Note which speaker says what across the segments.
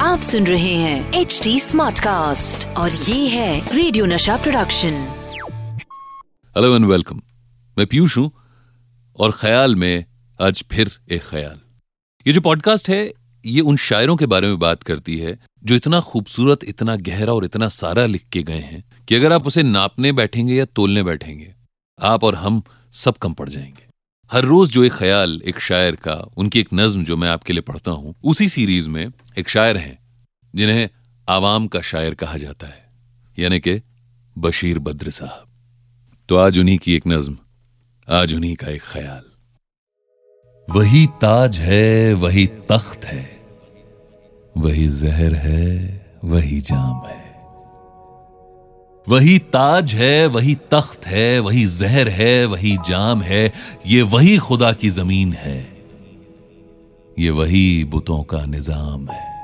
Speaker 1: आप सुन रहे हैं एच डी स्मार्ट कास्ट और ये है radio Nasha production
Speaker 2: hello and welcome मैं पीयूष हूँ और ख्याल में आज फिर एक ख्याल। ये जो पॉडकास्ट है ये उन शायरों के बारे में बात करती है जो इतना खूबसूरत इतना गहरा और इतना सारा लिख के गए हैं कि अगर आप उसे नापने बैठेंगे या तोलने बैठेंगे आप और हम सब कम पड़ जाएँगे। हर रोज जो एक ख्याल, एक शायर का, उनकी एक नज्म जो मैं आपके लिए पढ़ता हूँ, उसी सीरीज़ में एक शायर हैं, जिन्हें आवाम का शायर कहा जाता है, यानी कि बशीर बद्र साहब। तो आज उन्हीं की एक नज्म, आज उन्हीं का एक ख्याल। वही ताज है, वही तख्त है, वही जहर है, वही जाम है। वही ताज है, वही तख्त है, वही जहर है, वही जाम है, ये वही खुदा की ज़मीन है। ये वही बुतों का निज़ाम है।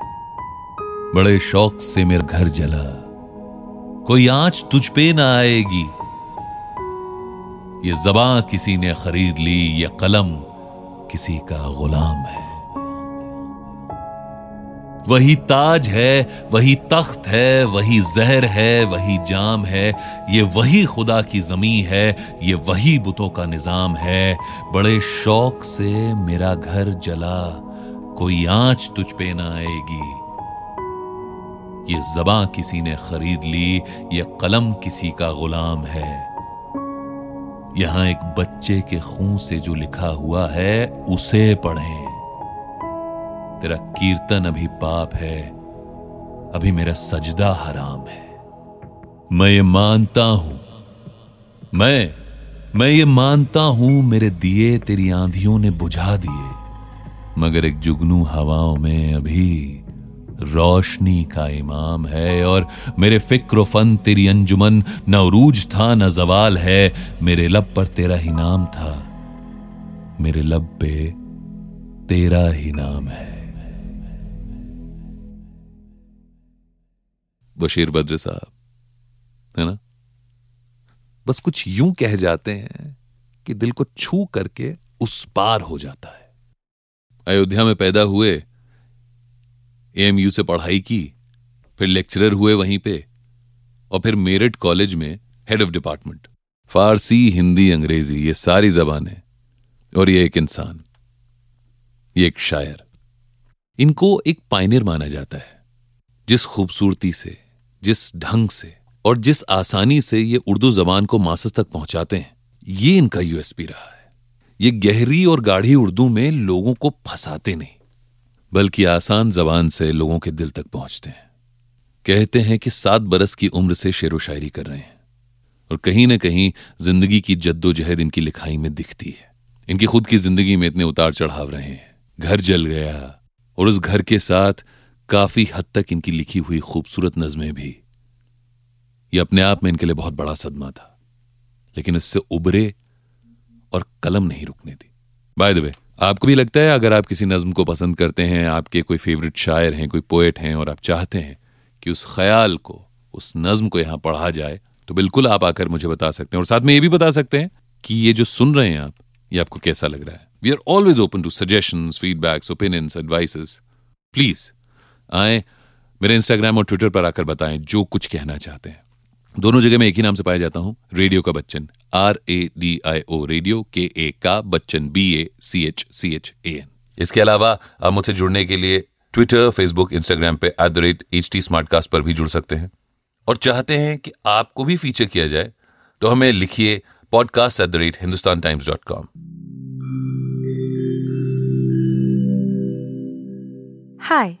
Speaker 2: बड़े शौक से मेरा घर जला। कोई आँच तुझ पे ना आएगी। ये जबां किसी ने खरीद ली, ये कलम किसी का गुलाम है। वही ताज है, वही तख्त है, वही जहर है, वही जाम है। ये वही खुदा की जमी है, ये वही बुतों का निज़ाम है। बड़े शौक से मेरा घर जला, कोई आँच तुझ पे ना आएगी। ये जबां किसी ने खरीद ली, ये कलम किसी का गुलाम है। यहाँ एक बच्चे के खून से जो लिखा हुआ है, उसे पढ़ें। तेरा कीर्तन अभी पाप है, अभी मेरा सजदा हराम है। मैं ये मानता हूँ, मैं मैं ये मानता हूँ, मेरे दिए तेरी आंधियों ने बुझा दिए, मगर एक जुगनू हवाओं में अभी रोशनी का इमाम है, और मेरे फ़िक्र फन तेरी अंजुमन, न उरूज था, न जवाल है, मेरे लब पर तेरा ही नाम था, मेरे लब पे तेरा ही नाम है। बशीर बद्र साहब, है ना? बस कुछ यूँ कह जाते हैं कि दिल को छू करके उस पार हो जाता है। अयोध्या में पैदा हुए एएमयू से पढ़ाई की, फिर लेक्चरर हुए वहीं पे, और फिर मेरठ कॉलेज में head of department Farsi, Hindi, Angrezi, ये सारी जबानें, और ये एक इंसान, ये एक शायर। इनको एक पाइनियर माना जाता है, जिस खूबसूरती से जिस ढंग से और जिस आसानी से ये उर्दू जबान को मासस तक पहुंचाते हैं, ये इनका यूएसपी रहा है। ये गहरी और गाढ़ी उर्दू में लोगों को फंसाते नहीं, बल्कि आसान जबान से लोगों के दिल तक पहुँचते हैं। कहते हैं कि सात बरस की उम्र से शेर व शायरी कर रहे हैं और कहीं ना कहीं ज़िंदगी की जद्दोजहद इनकी लिखाई में दिखती है। इनकी खुद की ज़िंदगी में इतने उतार चढ़ाव रहे हैं। घर जल गया और उस घर के साथ काफ़ी हद तक इनकी लिखी हुई खूबसूरत नज़में भी। ये अपने आप में इनके लिए बहुत बड़ा सदमा था, लेकिन इससे उबरे और कलम नहीं रुकने दी। बाय द वे आपको भी लगता है अगर आप किसी नज्म को पसंद करते हैं, आपके कोई फेवरेट शायर हैं, कोई पोएट हैं और आप चाहते हैं कि उस ख्याल को, उस नज्म को यहाँ पढ़ा जाए तो बिल्कुल आप आकर मुझे बता सकते हैं और साथ में ये भी बता सकते हैं कि ये जो सुन रहे हैं आप, ये आपको कैसा लग रहा है। We are always open to suggestion feedbacks opinions advices please आए मेरे इंस्टाग्राम और ट्विटर पर आकर बताएँ जो कुछ कहना चाहते हैं। दोनों जगह मैं एक ही नाम से पाया जाता हूँ रेडियो का Bachchan R A D I O radio के ए का Bachchan B A C H C H A N इसके अलावा आप मुझसे जुड़ने के लिए ट्विटर फेसबुक इंस्टाग्राम पे at the rate H T पर भी जुड़ सकते हैं। और चाहते हैं कि आपको भी फीचर किया जाए तो हमें लिखिए podcast at the rate Hindustan Times dot com
Speaker 3: Hi,